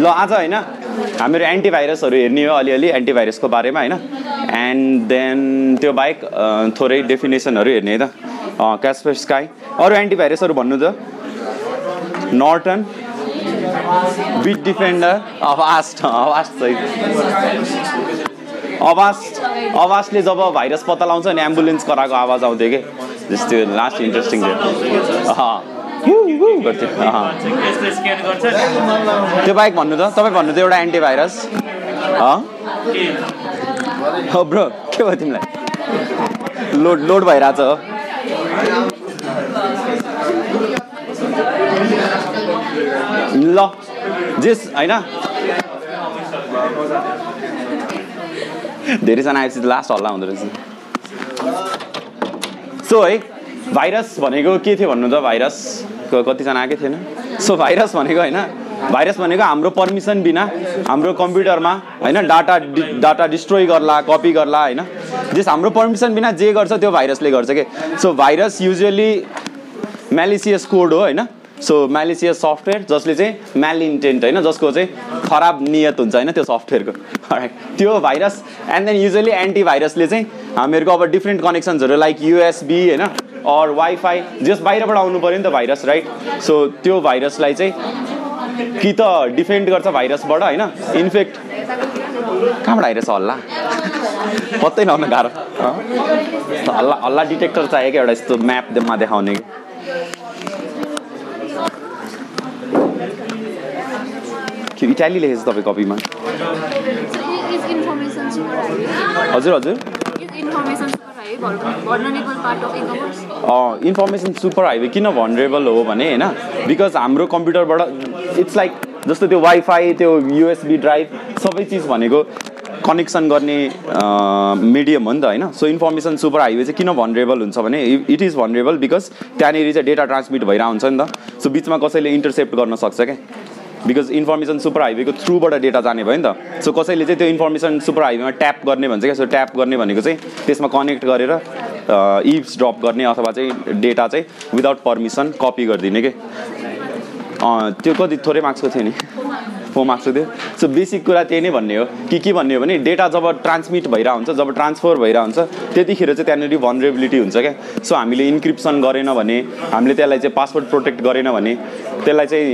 ल आज होइन हामीहरू एन्टिभाइरसहरू हेर्ने हो अलिअलि एन्टिभाइरसको बारेमा होइन? एन्ड देन त्यो बाहेक थोरै डेफिनेसनहरू हेर्ने त। क्यासपर स्काई अरू एन्टिभाइरसहरू भन्नु त? Norton Bitdefender Avast Avast सही। अभास्ट अभास्टले जब भाइरस पत्ता लगाउँछ नि एम्बुलेन्स कराएको आवाज आउँथ्यो कि? जस्तो लास्ट इन्ट्रेस्टिङ थियो गर्थ्यो त्यो बाहेक भन्नु त तपाईँ भन्नु त एउटा एन्टिभाइरस हो ब्रो के भयो तिमीलाई? लोड लोड भइरहेछ हो। ल जेस होइन? धेरैजना आएपछि लास्ट हल्ला हुँदो रहेछ। सो है भाइरस भनेको के थियो भन्नु त भाइरस कतिजना आएकै थिएन? सो भाइरस भनेको होइन भाइरस भनेको हाम्रो पर्मिसन बिना हाम्रो कम्प्युटरमा होइन डाटा डि डाटा डिस्ट्रोय गर्ला कपी गर्ला होइन। जस हाम्रो पर्मिसन बिना जे गर्छ त्यो भाइरसले गर्छ कि? So virus usually malicious code हो होइन। सो म्यालिसियस सफ्टवेयर जसले चाहिँ म्याल इन्टेन्ट होइन जसको चाहिँ खराब नियत हुन्छ होइन त्यो सफ्टवेयरको. त्यो भाइरस एन्ड देन युजली एन्टिभाइरसले चाहिँ हामीहरूको अब डिफ्रेन्ट कनेक्सन्सहरू लाइक युएसबी होइन। अर वाइफाई जस बाहिरबाट आउनु पऱ्यो नि त भाइरस राइट सो त्यो भाइरसलाई चाहिँ कि त डिफेन्ड गर्छ भाइरसबाट होइन? इन्फेक्ट कहाँबाट आइरहेछ हल्ला? पत्तै नहुन गाह्रो? हल्ला हल्ला डिटेक्टर चाहियो क्या एउटा यस्तो म्यापमा देखाउने। कि इटाली लेखेछ तपाईँ कपीमा? हजुर हजुर। इन्फर्मेसन सुपर हाइवे किन भनरेबल हो भने होइन? बिकज हाम्रो कम्प्युटरबाट इट्स लाइक जस्तो त्यो वाइफाई त्यो युएसबी ड्राइभ सबै चिज भनेको कनेक्सन गर्ने मिडियम हो नि त होइन? सो इन्फर्मेसन सुपर हाइवे चाहिँ किन भनरेबल हुन्छ भने इट इज भनरेबल बिकज त्यहाँनिर चाहिँ डेटा ट्रान्समिट भइरहेको हुन्छ नि त। सो बिचमा कसैले इन्टरसेप्ट गर्न सक्छ क्या? बिकज इन्फर्मेसन सुपर हाइवेको थ्रुबाट डेटा जाने भयो नि त। सो कसैले चाहिँ त्यो इन्फर्मेसन सुपर हाइवेमा ट्याप गर्ने भन्छ क्या सो ट्याप गर्ने भनेको चाहिँ त्यसमा कनेक्ट गरेर इभ्स ड्रप गर्ने अथवा चाहिँ डेटा चाहिँ विदाउट पर्मिसन कपी गरिदिने के? त्यो कति थोरै मार्क्सको थियो नि? फोर मार्क्सको थियो सो बेसिक कुरा त्यही नै भन्ने हो। कि के भन्ने हो भने डेटा जब ट्रान्समिट भइरहेको हुन्छ जब ट्रान्सफर भइरहेको हुन्छ त्यतिखेर चाहिँ त्यहाँनिर भनरेबिलिटी हुन्छ क्या। सो हामीले इन्क्रिप्सन गरेन भने हामीले त्यसलाई चाहिँ पासवर्ड प्रोटेक्ट गरेन भने त्यसलाई चाहिँ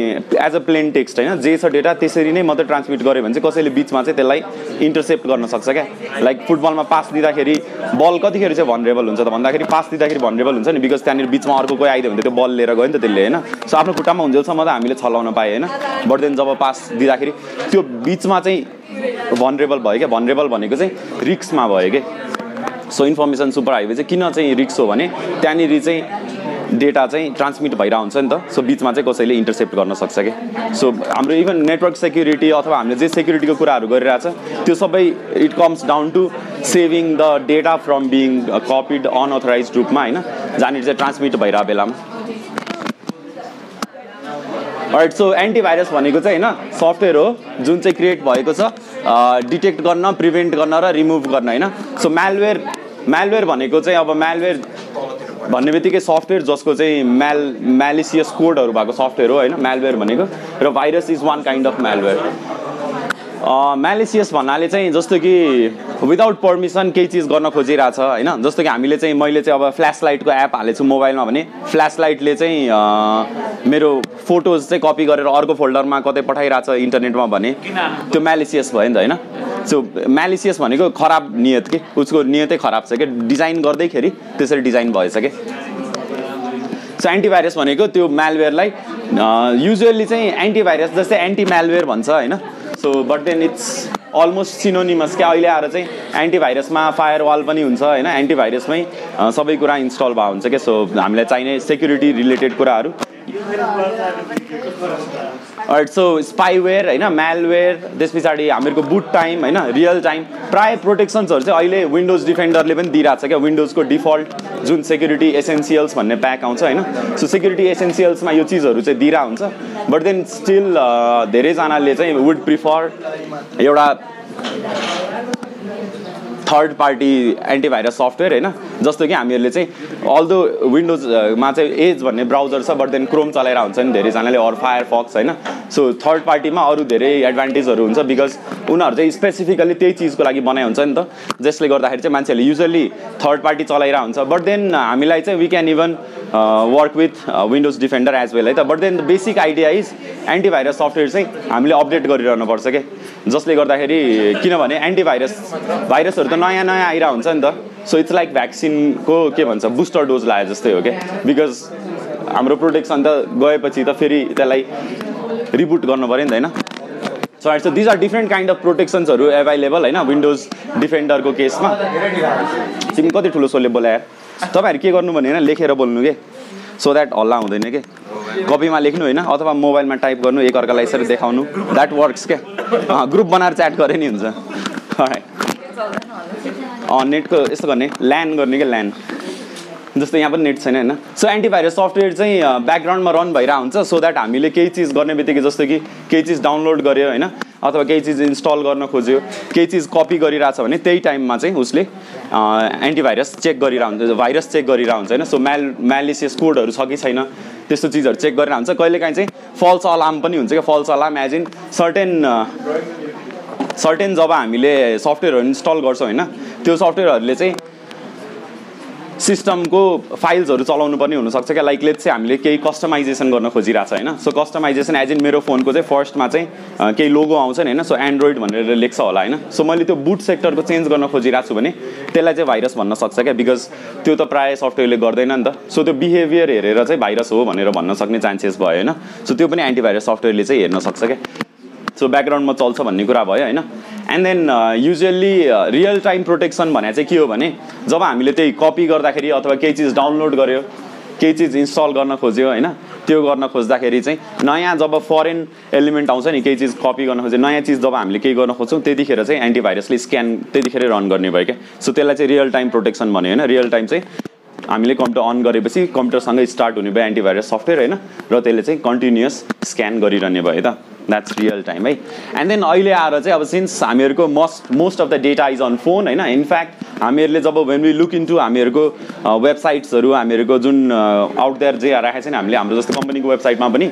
एज अ प्लेन टेक्स्ट होइन जे छ डेटा त्यसरी नै मात्रै ट्रान्समिट गऱ्यो भने चाहिँ कसैले बिचमा चाहिँ त्यसलाई इन्टरसेप्ट गर्न सक्छ क्या। लाइक फुटबलमा पास दिँदाखेरि बल कतिखेर चाहिँ भनरेबल हुन्छ त? भन्दाखेरि पास दिँदाखेरि भनरेबल हुन्छ नि बिकज त्यहाँनिर बिचमा अर्को कोही आइदियो भने त्यो बल लिएर गयो नि त त्यसले होइन? सो आफ्नो खुट्टामा हुन्जेलसम्म त हामीले छलाउन पाएँ होइन? बट देन जब पास दिँदाखेरि त्यो बिचमा चाहिँ भनरेबल भयो क्या? भनरेबल भनेको चाहिँ रिक्समा भयो कि? सो इन्फर्मेसन सुपर हाइवे चाहिँ किन चाहिँ रिक्स हो भने त्यहाँनिर चाहिँ डेटा चाहिँ ट्रान्समिट भइरहेको हुन्छ नि त। सो बिचमा चाहिँ कसैले इन्टरसेप्ट गर्न सक्छ कि? सो हाम्रो इभन नेटवर्क सेक्युरिटी अथवा हामीले जे सेक्युरिटीको कुराहरू गरिरहेछ त्यो सबै it comes down to saving the data from being copied unauthorised रूपमा होइन? जहाँनिर चाहिँ ट्रान्समिट भइरहेको बेलामा। राइट सो एन्टिभाइरस भनेको चाहिँ होइन सफ्टवेयर हो जुन चाहिँ क्रिएट भएको छ डिटेक्ट गर्न प्रिभेन्ट गर्न र रिमुभ गर्न होइन। सो म्यालवेयर म्यालवेयर भनेको चाहिँ अब म्यालवेयर भन्ने बित्तिकै सफ्टवेयर जसको चाहिँ म्याल म्यालिसियस कोडहरू भएको सफ्टवेयर हो होइन म्यालवेयर भनेको। र virus is one kind of malware malicious भन्नाले चाहिँ जस्तो कि विदाउट पर्मिसन केही चिज गर्न खोजिरहेछ होइन? जस्तो कि हामीले चाहिँ मैले चाहिँ अब फ्ल्यास लाइटको एप हालेको छु मोबाइलमा भने फ्ल्यास लाइटले चाहिँ मेरो फोटोज चाहिँ कपी गरेर अर्को फोल्डरमा कतै पठाइरहेछ इन्टरनेटमा भने त्यो म्यालिसियस भयो नि त होइन? सो म्यालिसियस भनेको खराब नियत के? उसको नियतै खराब छ क्या डिजाइन गर्दैखेरि त्यसरी डिजाइन भएछ कि? सो एन्टिभाइरस भनेको त्यो म्यालवेयरलाई युजली चाहिँ एन्टिभाइरस जस्तै एन्टी म्यालवेयर भन्छ होइन? So but then it's almost synonymous क्या अहिले आएर चाहिँ एन्टिभाइरसमा फायर वाल पनि हुन्छ होइन? एन्टिभाइरसमै सबै कुरा इन्स्टल भएको हुन्छ क्या? सो हामीलाई चाहिने सेक्युरिटी रिलेटेड कुराहरू। राइट सो स्पाइवेयर होइन म्यालवेयर त्यस पछाडि हामीहरूको बुट टाइम होइन रियल टाइम प्राय प्रोटेक्सन्सहरू चाहिँ अहिले विन्डोज डिफेन्डरले पनि दिइरहेको छ क्या विन्डोजको डिफल्ट जुन सेक्युरिटी एसेन्सियल्स भन्ने प्याक आउँछ होइन? सो सेक्युरिटी एसेन्सियल्समा यो चिजहरू चाहिँ दिइरहेको हुन्छ। बट देन स्टिल धेरैजनाले चाहिँ वुड प्रिफर एउटा थर्ड पार्टी एन्टिभाइरस सफ्टवेयर होइन? जस्तो कि हामीहरूले चाहिँ अल्दो विन्डोजमा चाहिँ एज भन्ने ब्राउजर छ बट देन क्रोम चलाएर हुन्छ नि धेरैजनाले अरू फायर फक्स होइन? सो थर्ड पार्टीमा अरू धेरै एडभान्टेजहरू हुन्छ बिकज उनीहरू चाहिँ स्पेसिफिकली त्यही चिजको लागि बनाइ हुन्छ नि त। जसले गर्दाखेरि चाहिँ मान्छेहरूले युजली थर्ड पार्टी चलाइरहेको हुन्छ। बट देन हामीलाई चाहिँ we can even work with Windows Defender as well है त। But then basic idea is antivirus software चाहिँ हामीले अपडेट गरिरहनु पर्छ क्या जसले गर्दाखेरि किनभने एन्टिभाइरस भाइरसहरू त नयाँ नयाँ आइरहेको हुन्छ नि त। सो इट्स लाइक भ्याक्सिनको के भन्छ बुस्टर डोज लाए जस्तै हो क्या बिकज हाम्रो प्रोटेक्सन त गएपछि त फेरि त्यसलाई रिबुट गर्नु पऱ्यो नि त होइन? So so these are different kind of प्रोटेक्सन्सहरू available होइन? विन्डोज डिफेन्डरको केसमा तिमी कति ठुलो सोले बोलायो? तपाईँहरू के गर्नु भने होइन? लेखेर बोल्नु के? सो द्याट हल्ला हुँदैन के? कपीमा लेख्नु होइन अथवा मोबाइलमा टाइप गर्नु एकअर्कालाई यसरी देखाउनु। द्याट वर्क्स क्या ग्रुप बनाएर च्याट गरे नि हुन्छ। नेटको यस्तो गर्ने ल्यान्ड गर्ने क्या ल्यान्ड जस्तो यहाँ पनि नेट छैन होइन? सो एन्टिभाइरस सफ्टवेयर चाहिँ ब्याकग्राउन्डमा रन भइरहेको हुन्छ सो द्याट हामीले केही चिज गर्ने बित्तिकै जस्तो कि केही चिज डाउनलोड गर्यो होइन? अथवा केही चिज इन्स्टल गर्न खोज्यो केही चिज कपी गरिरहेछ भने त्यही टाइममा चाहिँ उसले एन्टिभाइरस चेक हुन्छ भाइरस चेक हुन्छ होइन? सो म्याल म्यालिसियस कोडहरू छ कि छैन त्यस्तो चिजहरू चेक गरेर हुन्छ। कहिलेकाहीँ चाहिँ फल्स अलार्म पनि हुन्छ क्या false alarm as in certain certain जब हामीले सफ्टवेयरहरू इन्स्टल गर्छौँ होइन? त्यो सफ्टवेयरहरूले चाहिँ सिस्टमको फाइल्सहरू चलाउनु पर्ने हुनसक्छ क्या। लाइक लेट चाहिँ हामीले केही कस्टमाइजेसन गर्न खोजिरहेको छ होइन? सो कस्टमाइजेसन एज इन मेरो फोनको चाहिँ फर्स्टमा चाहिँ केही लोगो आउँछ नि होइन? सो एन्ड्रोइड भनेर लेख्छ होला होइन? सो मैले त्यो बुट सेक्टरको चेन्ज गर्न खोजिरहेको छु भने त्यसलाई चाहिँ भाइरस भन्न सक्छ क्या बिकज त्यो त प्रायः सफ्टवेयरले गर्दैन नि त। सो त्यो बिहेभियर हेरेर चाहिँ भाइरस हो भनेर भन्न सक्ने चान्सेस भयो होइन? सो त्यो पनि एन्टिभाइरस सफ्टवेयरले चाहिँ हेर्न सक्छ क्या। सो ब्याकग्राउन्डमा चल्छ भन्ने कुरा भयो होइन? And then usually real time protection भने चाहिँ के हो भने जब हामीले त्यही कपी गर्दाखेरि अथवा केही चिज डाउनलोड गऱ्यो केही चिज इन्स्टल गर्न खोज्यो होइन? त्यो गर्न खोज्दाखेरि चाहिँ नयाँ जब फरेन एलिमेन्ट आउँछ नि केही चिज कपी गर्न खोज्यो नयाँ चिज जब हामीले केही गर्न खोज्छौँ त्यतिखेर चाहिँ एन्टिभाइरसले स्क्यान त्यतिखेरै रन गर्ने भयो क्या। सो त्यसलाई चाहिँ रियल टाइम प्रोटेक्सन भन्यो होइन? रियल टाइम चाहिँ हामीले कम्प्युटर अन गरेपछि कम्प्युटरसँगै स्टार्ट हुने भयो एन्टिभाइरस सफ्टवेयर होइन? र त्यसले चाहिँ कन्टिन्युस स्क्यान गरिरहने भयो त द्याट्स रियल टाइम है एन्ड देन अहिले आएर चाहिँ अब सिन्स हामीहरूको most most of the data is on phone होइन? इनफ्याक्ट हामीहरूले जब वेन वी लुक इन्टु हामीहरूको वेबसाइट्सहरू हामीहरूको जुन आउट देयर जे राखेको छ नि हामीले हाम्रो जस्तो कम्पनीको वेबसाइटमा पनि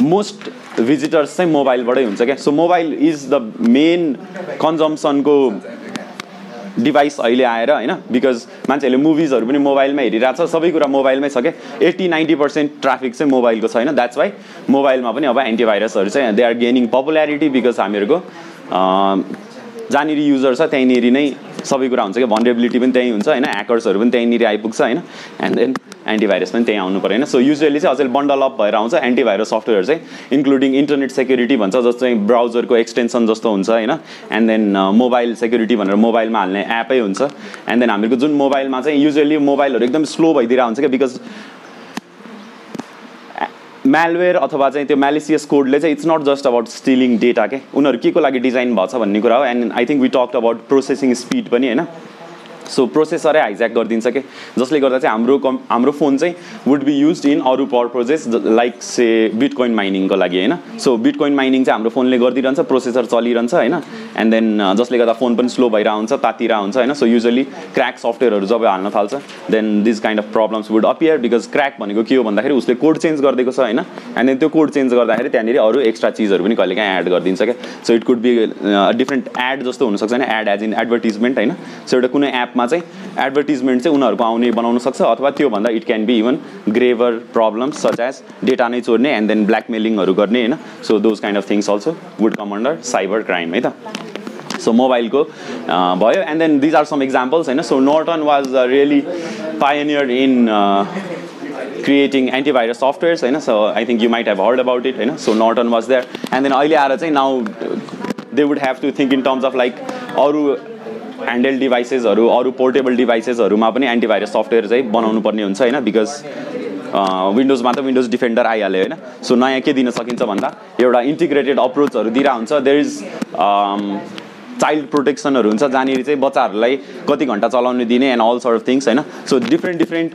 मोस्ट भिजिटर्स चाहिँ मोबाइलबाटै हुन्छ क्या? So mobile is the main कन्जम्सनको device अहिले आएर होइन? बिकज मान्छेहरूले मुभिजहरू पनि मोबाइलमै हेरिरहेको छ सबै कुरा मोबाइलमै छ क्या एट्टी नाइन्टी पर्सेन्ट ट्राफिक चाहिँ मोबाइलको छ होइन? द्याट्स वाइ मोबाइलमा पनि अब एन्टिभाइरसहरू चाहिँ they are gaining popularity because हामीहरूको जहाँनिर युजर छ त्यहीँनिर नै सबै कुरा हुन्छ क्या। भनरेबिलिटी पनि त्यहीँ हुन्छ होइन ह्याकर्सहरू पनि त्यहीँनिर आइपुग्छ होइन एन्ड देन एन्टिभाइरस पनि त्यहीँ आउनु पऱ्यो होइन। सो युजली चाहिँ अझै बन्डल अप भएर आउँछ एन्टिभाइरस सफ्टवेयर चाहिँ इन्क्लुडिङ इन्टरनेट सेक्युरिटी भन्छ जस्तो चाहिँ ब्राउजरको एक्सटेन्सन जस्तो हुन्छ होइन एन्ड देन मोबाइल सेक्युरिटी भनेर मोबाइलमा हाल्ने एपै हुन्छ। एन्ड देन हामीहरूको जुन मोबाइलमा चाहिँ युजली मोबाइलहरू एकदम स्लो भइदिरहेको हुन्छ क्या बिकज म्यालवेयर अथवा चाहिँ त्यो म्यालिसियस कोडले चाहिँ it's not just about stealing data के उनीहरू के को लागि डिजाइन भएको छ भन्ने कुरा हो and I think we talk about processing speed पनि होइन? सो प्रोसेसरै हाइज्याक गरिदिन्छ कि? जसले गर्दा चाहिँ हाम्रो कम् हाम्रो फोन चाहिँ वुड बी युज इन अरू पर्पोजेस लाइक से बिटकोइन माइनिङको लागि होइन? सो बिटकोइन माइनिङ चाहिँ हाम्रो फोनले गरिदिइरहन्छ प्रोसेसर चलिरहन्छ होइन? एन्ड देन जसले गर्दा फोन पनि स्लो भइरहेको हुन्छ तातिरहेको हुन्छ होइन? सो युजली क्र्याक सफ्टवेयरहरू जब हाल्न थाल्छ then this kind of problems would appear because crack भनेको के हो भन्दाखेरि उसले कोड चेन्ज गरिदिएको छ होइन? एन्ड देन त्यो कोड चेन्ज गर्दाखेरि त्यहाँनिर अरू एक्स्ट्रा चिजहरू पनि कहिले काहीँ एड गरिदिन्छ क्या? So it could be different ad जस्तो हुनसक्छ होइन? एड एज इन एडभर्टिजमेन्ट होइन? सो एउटा कुनै एपमा एपमा चाहिँ एडभर्टिजमेन्ट चाहिँ उनीहरूको आउने बनाउन सक्छ अथवा त्योभन्दा it can be even graver problems such as data नै चोर्ने एन्ड देन ब्ल्याकमेलिङहरू गर्ने होइन? So those kind of things also would come under cyber crime है त? सो मोबाइलको भयो. And then these are some examples होइन? So Norton was really pioneer in creating antivirus softwares होइन? So I think you might have heard about it होइन? So Norton was there and then अहिले आएर चाहिँ now they would have to think in terms of like अरू handle डिभाइसेसहरू अरू portable डिभाइसेसहरूमा पनि antivirus software चाहिँ बनाउनु पर्ने हुन्छ होइन? बिकज विन्डोजमा त विन्डोज डिफेन्डर आइहाल्यो होइन? सो नयाँ के दिन सकिन्छ भन्दा एउटा इन्टिग्रेटेड अप्रोचहरू दिइरहेको हुन्छ। देयर इज चाइल्ड प्रोटेक्सनहरू हुन्छ जहाँनिर चाहिँ बच्चाहरूलाई कति घन्टा चलाउनु दिने and all sort of things होइन? सो डिफ्रेन्ट डिफ्रेन्ट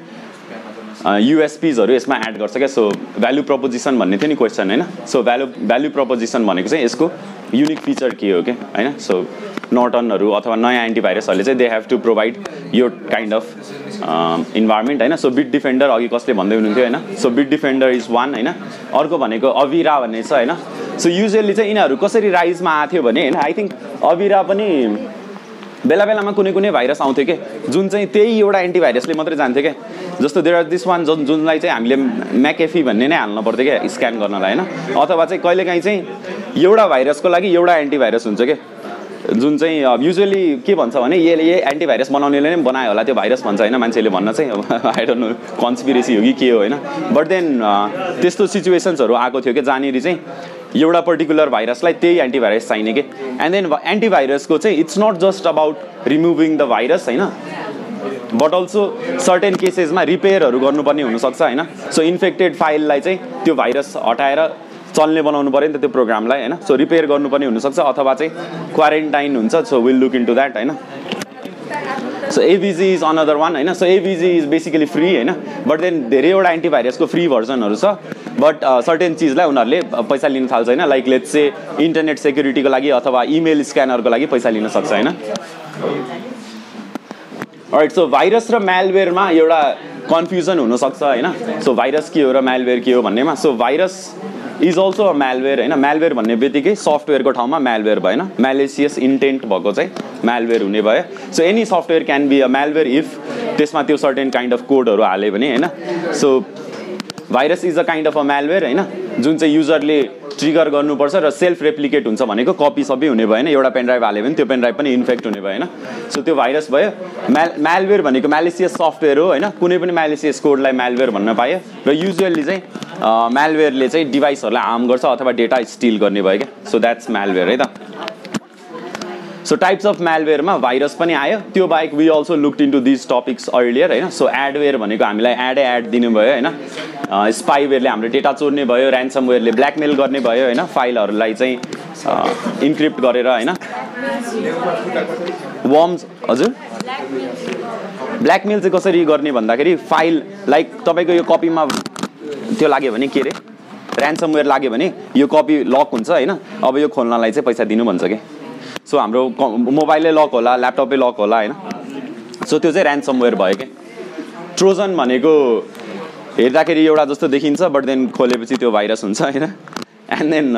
युएसपिजहरू यसमा एड गर्छ क्या। सो भ्यालु प्रपोजिसन भन्ने थियो नि क्वेसन होइन? सो भ्यालु भ्यालु प्रपोजिसन भनेको चाहिँ यसको युनिक फिचर के हो क्या? होइन? सो नर्टनहरू अथवा नयाँ एन्टिभाइरसहरूले चाहिँ दे हेभ टु प्रोभाइड यो काइन्ड अफ इन्भाइरोमेन्ट होइन? सो बिट डिफेन्डर अघि कसले भन्दै हुनुहुन्थ्यो होइन? So Bitdefender is one होइन? अर्को भनेको अभिरा भन्ने छ होइन? सो युजली चाहिँ यिनीहरू कसरी राइजमा आएको थियो भने होइन? आई थिङ्क अभिरा पनि बेला बेलामा कुनै कुनै भाइरस आउँथ्यो कि? जुन चाहिँ त्यही एउटा एन्टिभाइरसले मात्रै जान्थ्यो क्या जस्तो देयर आर दिस वान जुन जुनलाई चाहिँ हामीले म्याकेफी भन्ने नै हाल्नु पर्थ्यो क्या स्क्यान गर्नलाई होइन? अथवा चाहिँ कहिलेकाहीँ चाहिँ एउटा भाइरसको लागि एउटा एन्टिभाइरस हुन्छ क्या जुन चाहिँ युजली के भन्छ भने यसले ए एन्टिभाइरस बनाउनेले नै बनायो होला। त्यो भाइरस भन्छ होइन मान्छेले भन्न चाहिँ अब आई डोन्ट नो कन्सपिरेसी हो कि के हो होइन। बट देन त्यस्तो सिचुएसन्सहरू आएको थियो कि जहाँनिर चाहिँ एउटा पर्टिकुलर भाइरसलाई त्यही एन्टिभाइरस चाहिने कि। एन्ड देन एन्टिभाइरसको चाहिँ it's not just about removing the virus होइन बट अल्सो सर्टेन केसेसमा रिपेयरहरू गर्नुपर्ने हुनसक्छ होइन। सो इन्फेक्टेड फाइललाई चाहिँ त्यो भाइरस हटाएर चल्ने बनाउनु पऱ्यो नि त त्यो प्रोग्रामलाई होइन? सो रिपेयर गर्नुपर्ने हुनसक्छ अथवा चाहिँ क्वारेन्टाइन हुन्छ so will look into that होइन so AVG is another one होइन? So AVG is basically free होइन? बट देन धेरैवटा एन्टिभाइरसको फ्री भर्जनहरू छ. बट सर्टेन चिजलाई उनीहरूले पैसा लिन थाल्छ होइन? लाइक लेट्स चाहिँ इन्टरनेट सेक्युरिटीको लागि अथवा इमेल स्क्यानरको लागि पैसा लिन सक्छ होइन? राइट सो भाइरस र म्यालवेयरमा एउटा कन्फ्युजन हुनसक्छ होइन? सो भाइरस के हो र म्यालवेयर के हो भन्नेमा so virus is also a malware होइन? म्यालवेयर भन्ने बित्तिकै सफ्टवेयरको ठाउँमा म्यालवेयर भएन। म्यालेसियस इन्टेन्ट भएको चाहिँ म्यालवेयर हुने भयो। So any software can be a malware if त्यसमा त्यो सर्टेन काइन्ड अफ कोडहरू हाल्यो भने होइन? So virus is a kind of a malware होइन? जुन चाहिँ युजरले ट्रिगर गर्नुपर्छ र सेल्फ रेप्लिकेट हुन्छ भनेको कपी सबै हुने भएन एउटा पेनड्राइभ हाल्यो भने त्यो पेनड्राइभ पनि इन्फेक्ट हुने भएन। सो त्यो भाइरस भयो। म्याल म्यालवेयर भनेको म्यालेसियस सफ्टवेयर हो होइन? कुनै पनि म्यालेसियस कोडलाई म्यालवेयर भन्न पायो र युजली चाहिँ म्यालवेयरले चाहिँ डिभाइसहरूलाई हार्म गर्छ अथवा डेटा स्टिल गर्ने भयो क्या। सो द्याट्स म्यालवेयर है त? सो टाइप्स अफ म्यालवेयरमा भाइरस पनि आयो. त्यो बाहेक we also looked into this topics earlier होइन? सो एडवेयर भनेको हामीलाई एडै एड दिनुभयो होइन? स्पाइवेयरले हाम्रो डेटा चोर्ने भयो ऱ्यान्समवेयरले ब्ल्याकमेल गर्ने भयो होइन? फाइलहरूलाई चाहिँ इन्क्रिप्ट गरेर होइन? वर्म्स हजुर? ब्ल्याकमेल चाहिँ कसरी गर्ने भन्दाखेरि फाइल लाइक तपाईँको यो कपीमा त्यो लाग्यो भने के अरे? ऱ्यान्समवेयर लाग्यो भने यो कपी लक हुन्छ होइन? अब यो खोल्नलाई चाहिँ पैसा दिनु भन्छ कि? सो हाम्रो मोबाइलै लक होला ल्यापटपै लक होला होइन? सो त्यो चाहिँ ऱ्यान्समवेयर भयो क्या ट्रोजन भनेको हेर्दाखेरि एउटा जस्तो देखिन्छ बट देन खोलेपछि त्यो भाइरस हुन्छ होइन? एन्ड देन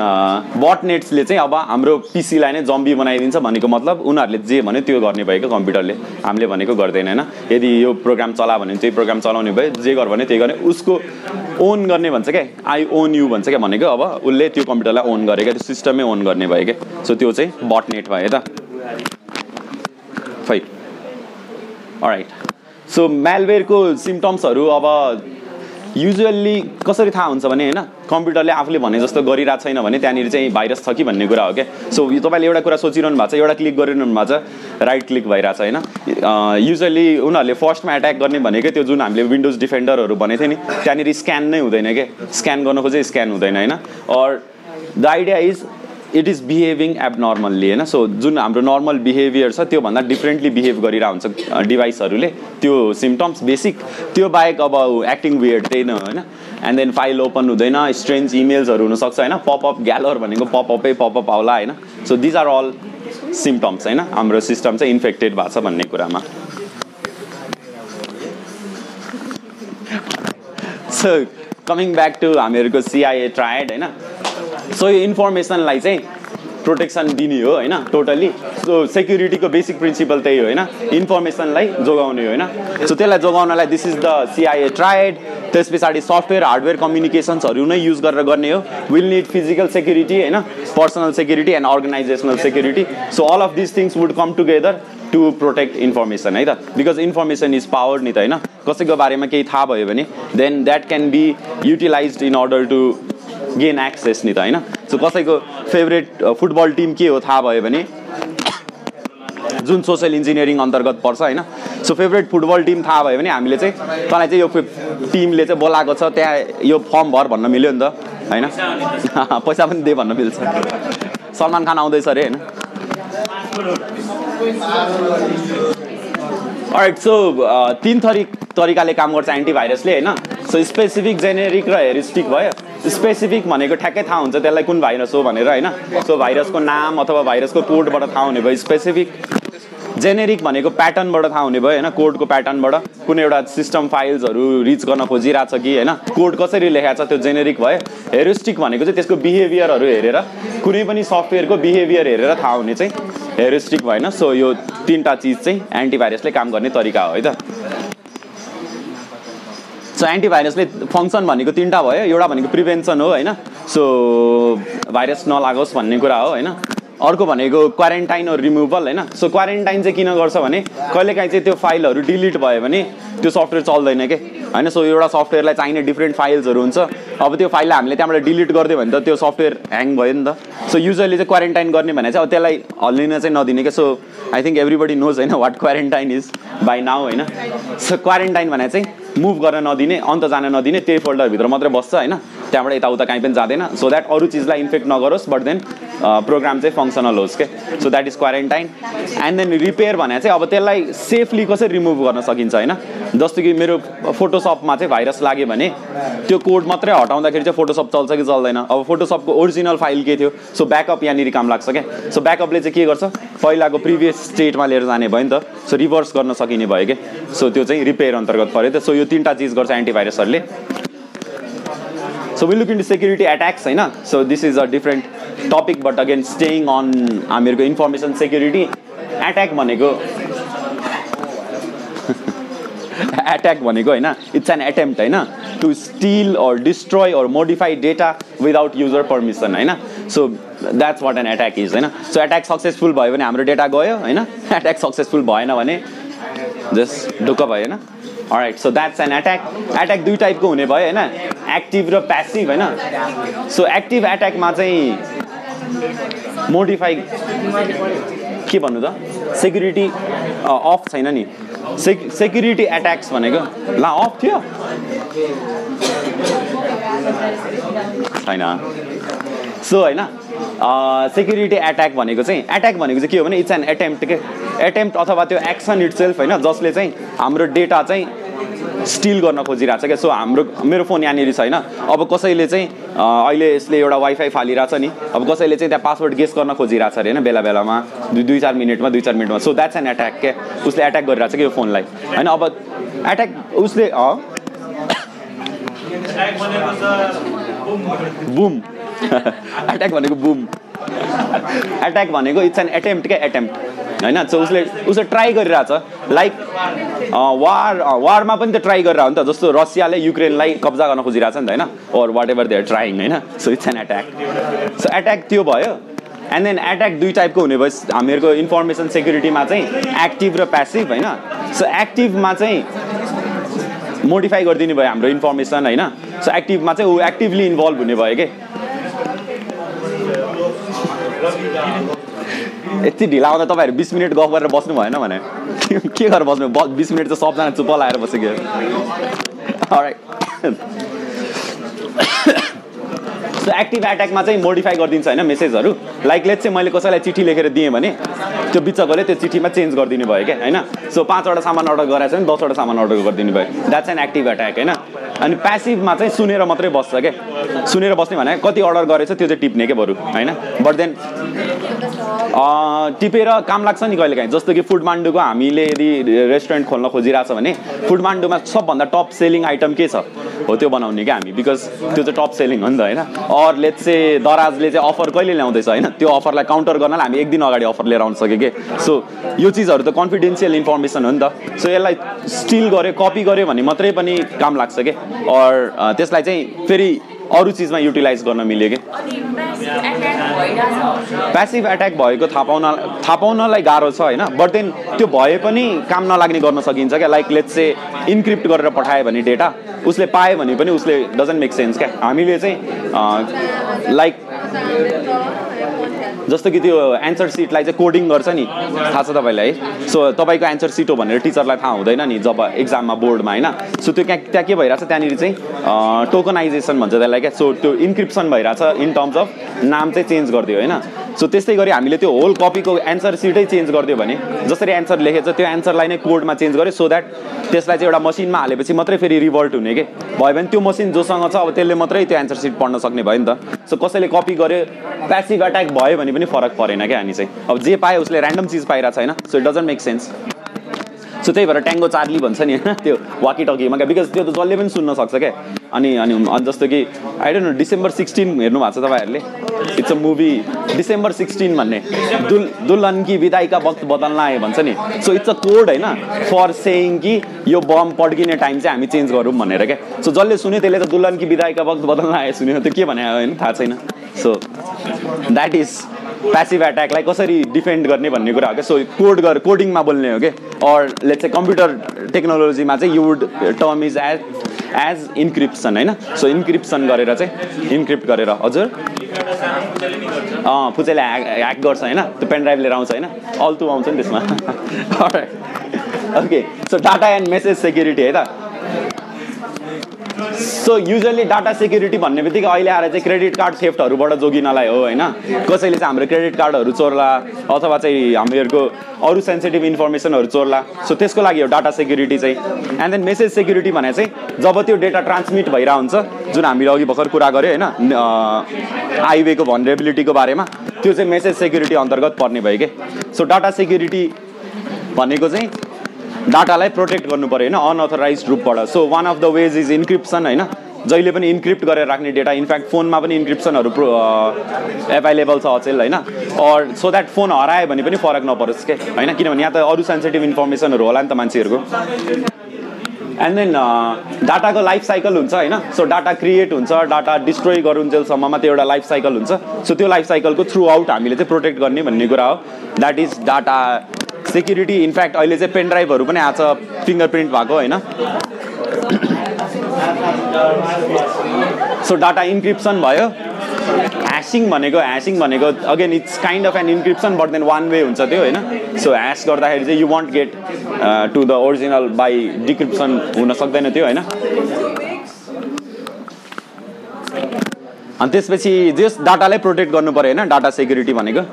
बटनेट्सले चाहिँ अब हाम्रो पिसीलाई नै जम्बी बनाइदिन्छ भनेको मतलब उनीहरूले जे भन्यो त्यो गर्ने भयो क्या कम्प्युटरले। हामीले भनेको गर्दैन होइन? यदि यो प्रोग्राम चला भने त्यही प्रोग्राम चलाउने भयो जे गर भने त्यही गर्ने। उसको ओन गर्ने भन्छ क्या आई ओन यु भन्छ क्या भनेको? अब उसले त्यो कम्प्युटरलाई ओन गरे क्या त्यो सिस्टमै ओन गर्ने भयो क्या सो त्यो चाहिँ बटनेट भयो त? फै राइट सो म्यालवेयरको सिम्टम्सहरू अब युजुअल्ली कसरी थाहा हुन्छ भने होइन कम्प्युटरले आफूले भने जस्तो गरिरहेको छैन भने त्यहाँनिर चाहिँ भाइरस छ कि भन्ने कुरा हो क्या सो तपाईँले एउटा कुरा सोचिरहनु भएको छ एउटा क्लिक गरिरहनु भएको छ राइट क्लिक भइरहेको छ होइन? युजली उनीहरूले फर्स्टमा एट्याक गर्ने भनेकै त्यो जुन हामीले विन्डोज डिफेन्डरहरू भनेको थियो नि त्यहाँनिर स्क्यान नै हुँदैन क्या स्क्यान गर्नु खोजे स्क्यान हुँदैन होइन? Or the idea is it is behaving abnormally होइन? सो जुन हाम्रो नर्मल बिहेभियर छ त्योभन्दा डिफ्रेन्टली बिहेभ गरिरहेको हुन्छ डिभाइसहरूले त्यो सिम्टम्स बेसिक त्यो बाहेक अब एक्टिङ वियर्ड त्यही न होइन? एन्ड देन फाइल ओपन हुँदैन स्ट्रेन्ज इमेल्सहरू हुनसक्छ होइन? पपअप ग्यालर भनेको पपअपै पपअप आउला होइन? So these are all symptoms होइन? हाम्रो सिस्टम चाहिँ इन्फेक्टेड भएको छ भन्ने कुरामा। सो कमिङ ब्याक टु हामीहरूको सिआइए ट्रायड होइन? सो यो इन्फर्मेसनलाई चाहिँ प्रोटेक्सन दिने हो होइन? टोटल्ली सो सेक्युरिटीको बेसिक प्रिन्सिपल त्यही हो होइन? इन्फर्मेसनलाई जोगाउने होइन? सो त्यसलाई जोगाउनलाई this is the CIA triad त्यस पछाडि सफ्टवेयर हार्डवेयर कम्युनिकेसन्सहरू नै युज गरेर गर्ने हो। विल निड फिजिकल सेक्युरिटी होइन? Personal security and organisational security so all of this things would come together to protect information है त? बिकज इन्फर्मेसन इज पावर नि त होइन? कसैको बारेमा केही थाहा भयो भने then that can be utilise in order to gain access नि त होइन? सो कसैको फेभरेट फुटबल टिम के हो थाहा भयो भने जुन सोसियल इन्जिनियरिङ अन्तर्गत पर्छ होइन? सो फेभरेट फुटबल टिम थाहा भयो भने हामीले चाहिँ तँलाई चाहिँ यो टिमले चाहिँ बोलाएको छ त्यहाँ यो फर्म भर भन्न मिल्यो नि त होइन? पैसा पनि दे भन्न मिल्छ। सलमान खान आउँदैछ अरे होइन? राइट सो तिन थरी तरिकाले काम गर्छ एन्टिभाइरसले होइन? सो स्पेसिफिक जेनेरिक र हेरिस्टिक भयो। स्पेसिफिक भनेको ठ्याक्कै थाहा हुन्छ त्यसलाई कुन भाइरस हो भनेर होइन? सो भाइरसको नाम अथवा भाइरसको कोडबाट थाहा हुने भयो। स्पेसिफिक जेनेरिक भनेको प्याटर्नबाट थाहा हुने भयो होइन? कोडको प्याटर्नबाट कुनै एउटा सिस्टम फाइल्सहरू रिच गर्न खोजिरहेछ कि होइन? कोड कसरी लेखाएको छ त्यो जेनेरिक भयो। हेरिस्टिक भनेको चाहिँ त्यसको बिहेभियरहरू हेरेर कुनै पनि सफ्टवेयरको बिहेभियर हेरेर थाहा हुने चाहिँ हेरिस्टिक भएन। सो यो तिनवटा चिज चाहिँ एन्टिभाइरसले काम गर्ने तरिका हो है त? सो एन्टिभाइरसले फङ्सन भनेको तिनवटा भयो। एउटा भनेको प्रिभेन्सन हो होइन? सो भाइरस नलागोस् भन्ने कुरा हो होइन? अर्को भनेको क्वारेन्टाइन रिमुभल होइन? सो क्वारेन्टाइन चाहिँ किन गर्छ भने कहिलेकाहीँ चाहिँ त्यो फाइलहरू डिलिट भयो भने त्यो सफ्टवेयर चल्दैन कि? होइन? सो एउटा सफ्टवेयरलाई चाहिने डिफ्रेन्ट फाइल्सहरू हुन्छ। अब त्यो फाइललाई हामीले त्यहाँबाट डिलिट गरिदियो भने त त्यो सफ्टवेयर ह्याङ भयो नि त। सो युजली चाहिँ क्वारेन्टाइन गर्ने भने चाहिँ अब त्यसलाई हल्लिन चाहिँ नदिने क्या so I think everybody knows होइन what quarantine is by now होइन? सो क्वारेन्टाइन भने चाहिँ मुभ गर्न नदिने अन्त जान नदिने त्यही फोल्डरभित्र मात्रै बस्छ होइन? त्यहाँबाट यताउता काहीँ पनि जाँदैन। सो द्याट अरू चिजलाई इन्फेक्ट नगरोस् बट देन प्रोग्राम चाहिँ फङ्सनल होस् के so that is quarantine and then repair भने चाहिँ अब त्यसलाई सेफली कसरी रिमुभ गर्न सकिन्छ होइन? जस्तो कि मेरो फोटोसपमा चाहिँ भाइरस लाग्यो भने त्यो कोड मात्रै हटाउँदाखेरि चाहिँ फोटोसप चल्छ कि चल्दैन? अब फोटोसपको ओरिजिनल फाइल के थियो? सो ब्याकअप यहाँनिर काम लाग्छ क्या सो ब्याकअपले चाहिँ के गर्छ? पहिलाको प्रिभियस स्टेटमा लिएर जाने भयो नि त। सो रिभर्स गर्न सकिने भयो कि सो त्यो चाहिँ रिपेयर अन्तर्गत पऱ्यो त सो यो तिनवटा चिज गर्छ एन्टिभाइरसहरूले so will look in security attacks होइन so this is a different topic but again staying on हामीहरूको इन्फर्मेसन सेक्युरिटी एट्याक भनेको एट्याक भनेको होइन इट्स एन एटेम्प्ट होइन to steal or destroy or modify data without user permission होइन so that's what an attack is होइन so attack successful भयो भने हाम्रो डेटा गयो होइन एट्याक सक्सेसफुल भएन भने जस्ट ढुक्क भयो होइन right so that's an attack attack दुई टाइपको हुने भयो होइन? एक्टिभ र प्यासिभ होइन? सो एक्टिभ एट्याकमा चाहिँ मोडिफाई के भन्नु त? सेक्युरिटी अफ छैन नि। सेक सेक्युरिटी एट्याक्स भनेको? ला अफ थियो? छैन। सो होइन? सेक्युरिटी एट्याक भनेको चाहिँ एट्याक भनेको चाहिँ के हो भने इट्स एन एटेम्प्ट के एटेम्प्ट अथवा त्यो एक्सन इट सेल्फ होइन जसले चाहिँ हाम्रो डेटा चाहिँ स्टिल गर्न खोजिरहेको छ क्या सो हाम्रो मेरो फोन यहाँनिर छ होइन अब कसैले चाहिँ अहिले यसले एउटा वाइफाई फालिरहेछ नि अब कसैले चाहिँ त्यहाँ पासवर्ड गेस गर्न खोजिरहेको छ अरे होइन? बेला बेलामा दुई दुई चार मिनटमा दुई चार मिनटमा। सो द्याट्स एन एट्याक क्या उसले एट्याक गरिरहेको छ कि यो फोनलाई होइन अब एट्याक उसले बुम एट्याक भनेको बुम एट्याक भनेको इट्स एन एटेम्प्ट क्या एटेम्प्ट होइन? सो उसले उसले ट्राई गरिरहेछ. लाइक वार वारमा पनि त ट्राई गरेर हो नि त जस्तो रसियाले युक्रेनलाई कब्जा गर्न खोजिरहेछ नि त होइन? Or what ever they're trying होइन? So it's an attack so attack त्यो भयो. एन्ड देन एट्याक दुई टाइपको हुने भयो हामीहरूको इन्फर्मेसन सेक्युरिटीमा चाहिँ एक्टिभ र प्यासिभ होइन? सो एक्टिभमा चाहिँ मोडिफाई गरिदिने भयो हाम्रो इन्फर्मेसन होइन? सो एक्टिभमा चाहिँ ऊ एक्टिभली इन्भल्भ हुने भयो कि? यति ढिला आउँदा तपाईँहरू बिस मिनट गफ गरेर बस्नु भएन भने? के गरेर बस्नु? बिस मिनट त सबजना चुप्प लाएर बसिगयो सो एक्टिभ एट्याकमा चाहिँ मोडिफाई गरिदिन्छ होइन मेसेजहरू लाइक लेट चाहिँ मैले कसैलाई चिठी लेखेर दिएँ भने त्यो बिचकोले त्यो चिठीमा चेन्ज गरिदिनु भयो क्या होइन? सो पाँचवटा सामान अर्डर गराएको छ भने दसवटा सामान अर्डर गरिदिनु भयो। द्याट्स एन एक्टिभ एट्याक होइन? अनि प्यासिभमा चाहिँ सुनेर मात्रै बस्छ क्या। सुनेर बस्ने भने कति अर्डर गरेछ त्यो चाहिँ टिप्ने क्या बरु होइन? बट देन टिपेर काम लाग्छ नि कहिले काहीँ। जस्तो कि फुड मान्डुको हामीले यदि रेस्टुरेन्ट खोल्न खोजिरहेछ भने फुड मान्डुमा सबभन्दा टप सेलिङ आइटम के छ? हो त्यो बनाउने क्या हामी बिकज त्यो चाहिँ टप सेलिङ हो नि त होइन? अर लेट चाहिँ दराजले चाहिँ अफर कहिले ल्याउँदैछ होइन? त्यो अफरलाई काउन्टर गर्नलाई हामी एक दिन अगाडि अफर लिएर आउन सक्यो कि? सो यो चिजहरू त कन्फिडेन्सियल इन्फर्मेसन हो नि त। सो यसलाई स्टिल गऱ्यो कपी गऱ्यो भने मात्रै पनि काम लाग्छ कि? अर त्यसलाई चाहिँ फेरि अरू चिजमा युटिलाइज गर्न मिल्यो कि? प्यासिभ एट्याक भएको थाहा पाउन थाहा पाउनलाई गाह्रो छ होइन? बट देन त्यो भए पनि काम नलाग्ने गर्न सकिन्छ क्या? लाइक लेट्स चाहिँ इन्क्रिप्ट गरेर पठायो भने डेटा उसले पायो भने पनि उसले डजन्ट मेक सेन्स क्या? हामीले चाहिँ लाइक जस्तो कि त्यो एन्सर सिटलाई चाहिँ कोडिङ गर्छ नि। थाहा छ तपाईँलाई है? सो तपाईँको एन्सर सिट हो भनेर टिचरलाई थाहा हुँदैन नि जब एक्जाममा बोर्डमा होइन? सो त्यो त्यहाँ त्यहाँ के भइरहेछ? त्यहाँनिर चाहिँ टोकनाइजेसन भन्छ त्यसलाई क्या। सो त्यो इन्क्रिप्सन भइरहेछ इन टर्म्स अफ नाम चाहिँ चेन्ज गरिदियो होइन? सो त्यस्तै गरी हामीले त्यो होल कपीको एन्सर सिटै चेन्ज गरिदियो भने जसरी एन्सर लेखेको छ त्यो एन्सरलाई नै कोडमा चेन्ज गर्यो सो द्याट त्यसलाई चाहिँ एउटा मसिनमा हालेपछि मात्रै फेरि रिभल्ट हुने के? भयो भने त्यो मसिन जोसँग छ अब त्यसले मात्रै त्यो एन्सर सिट पढ्न सक्ने भयो नि त। सो कसैले कपी गर्यो प्यासिभ एट्याक भयो भने पनि फरक परेन क्या हामी चाहिँ। अब जे पायो उसले ऱ्यान्डम चिज पाइरहेको छैन so it doesn't make sense so त्यही भएर ट्याङ्गो चार्ली भन्छ नि होइन त्यो वाकी टकीमा क्या। बिकज त्यो त जसले पनि सुन्न सक्छ क्या। अनि अनि जस्तो कि I don't know December sixteen हेर्नु भएको छ तपाईँहरूले? It's a movie December sixteen भन्ने। दुल दुल्हन कि विदाईका वक्त बदल्न आयो भन्छ नि। सो इट्स अ कोड होइन फर सेयिङ कि यो बम पड्किने टाइम चाहिँ हामी चेन्ज गरौँ भनेर क्या। सो जसले सुन्यो त्यसले त दुल्हन कि विदाईका वक्त बदल्न आयो सुन्यो। त्यो के भने होइन? थाहा छैन। सो द्याट इज प्यासिभ एट्याकलाई कसरी डिफेन्ड गर्ने भन्ने कुरा हो क्या? सो कोड गर कोडिङमा बोल्ने हो कि? अर लेट्स चाहिँ कम्प्युटर टेक्नोलोजीमा चाहिँ you would term is as as encryption होइन? सो इन्क्रिप्सन गरेर चाहिँ इन्क्रिप्ट गरेर हजुर? अँ फुचेले ह्याक ह्याक गर्छ होइन? त्यो पेन ड्राइभ लिएर आउँछ होइन? अल्तु आउँछ नि त्यसमा। Okay so data and message security है त? सो युजली डाटा सेक्युरिटी भन्ने बित्तिकै अहिले आएर चाहिँ क्रेडिट कार्ड थेफ्टहरूबाट जोगिनलाई हो होइन? कसैले चाहिँ हाम्रो क्रेडिट कार्डहरू चोर्ला अथवा चाहिँ हामीहरूको अरू सेन्सिटिभ इन्फर्मेसनहरू चोर्ला। सो त्यसको लागि हो डाटा सेक्युरिटी चाहिँ। एन्ड देन मेसेज सेक्युरिटी भने चाहिँ जब त्यो डेटा ट्रान्समिट भइरहेको हुन्छ जुन हामीले अघि भर्खर कुरा गऱ्यो होइन? हाइवेको भनरेबिलिटीको बारेमा त्यो चाहिँ मेसेज सेक्युरिटी अन्तर्गत पर्ने भयो कि? सो डाटा सेक्युरिटी भनेको चाहिँ डाटालाई प्रोटेक्ट गर्नु पऱ्यो होइन? अनअथराइज रूपबाट। So one of the ways is encryption होइन? जहिले पनि इन्क्रिप्ट गरेर राख्ने डेटा इनफ्याक्ट फोनमा पनि इन्क्रिप्सनहरू प्रो एभाइलेबल छ अचेल होइन? अर सो द्याट फोन हरायो भने पनि फरक नपरोस् के? होइन? किनभने यहाँ त अरू सेन्सिटिभ इन्फर्मेसनहरू होला नि त मान्छेहरूको। एन्ड देन डाटाको लाइफ साइकल हुन्छ होइन? सो डाटा क्रिएट हुन्छ डाटा डिस्ट्रोय गरुन्जेलसम्ममा त्यो एउटा लाइफ साइकल हुन्छ। सो त्यो लाइफ साइकलको थ्रु आउट हामीले चाहिँ प्रोटेक्ट गर्ने भन्ने कुरा हो। That is data security in fact अहिले चाहिँ पेन ड्राइभहरू पनि आएको छ फिङ्गर प्रिन्ट भएको होइन? सो डाटा इन्क्रिप्सन भयो। ह्यासिङ भनेको ह्यासिङ भनेको again it's kind of an encryption but then one way हुन्छ त्यो होइन? सो ह्यास गर्दाखेरि चाहिँ you won't get to the original by decryption हुन सक्दैन त्यो होइन? अनि त्यसपछि जस डाटालाई प्रोटेक्ट गर्नु पऱ्यो होइन? डाटा सेक्युरिटी भनेको।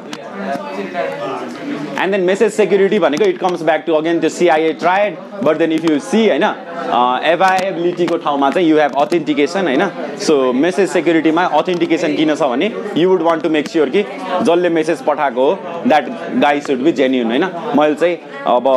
एन्ड देन मेसेज सेक्युरिटी भनेको it comes back to again त्यो CIA triad but then if you see होइन एभाइएबिलिटीको ठाउँमा चाहिँ यु हेभ अथेन्टिकेसन होइन सो मेसेज सेक्युरिटीमा अथेन्टिकेसन किन छ भने you would want to make sure कि जसले मेसेज पठाएको हो द्याट गाई सुड बी जेन्युन होइन मैले चाहिँ अब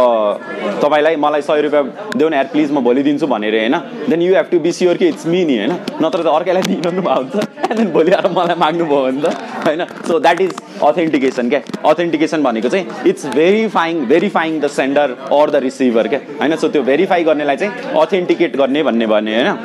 तपाईँलाई मलाई सय रुपियाँ देऊ न यार प्लिज म भोलि दिन्छु भनेर होइन then you have to be sure कि इट्स मी नि होइन नत्र त अर्कैलाई दिइरहनु भएको हुन्छ देन भोलि आएर मलाई माग्नुभयो भने त होइन सो द्याट इज अथेन्टिकेसन क्या? अथेन्टिकेसन भनेको चाहिँ it's verifying verifying the sender or the receiver क्या? होइन सो त्यो भेरिफाई गर्नेलाई चाहिँ अथेन्टिकेट गर्ने भन्ने भन्ने होइन?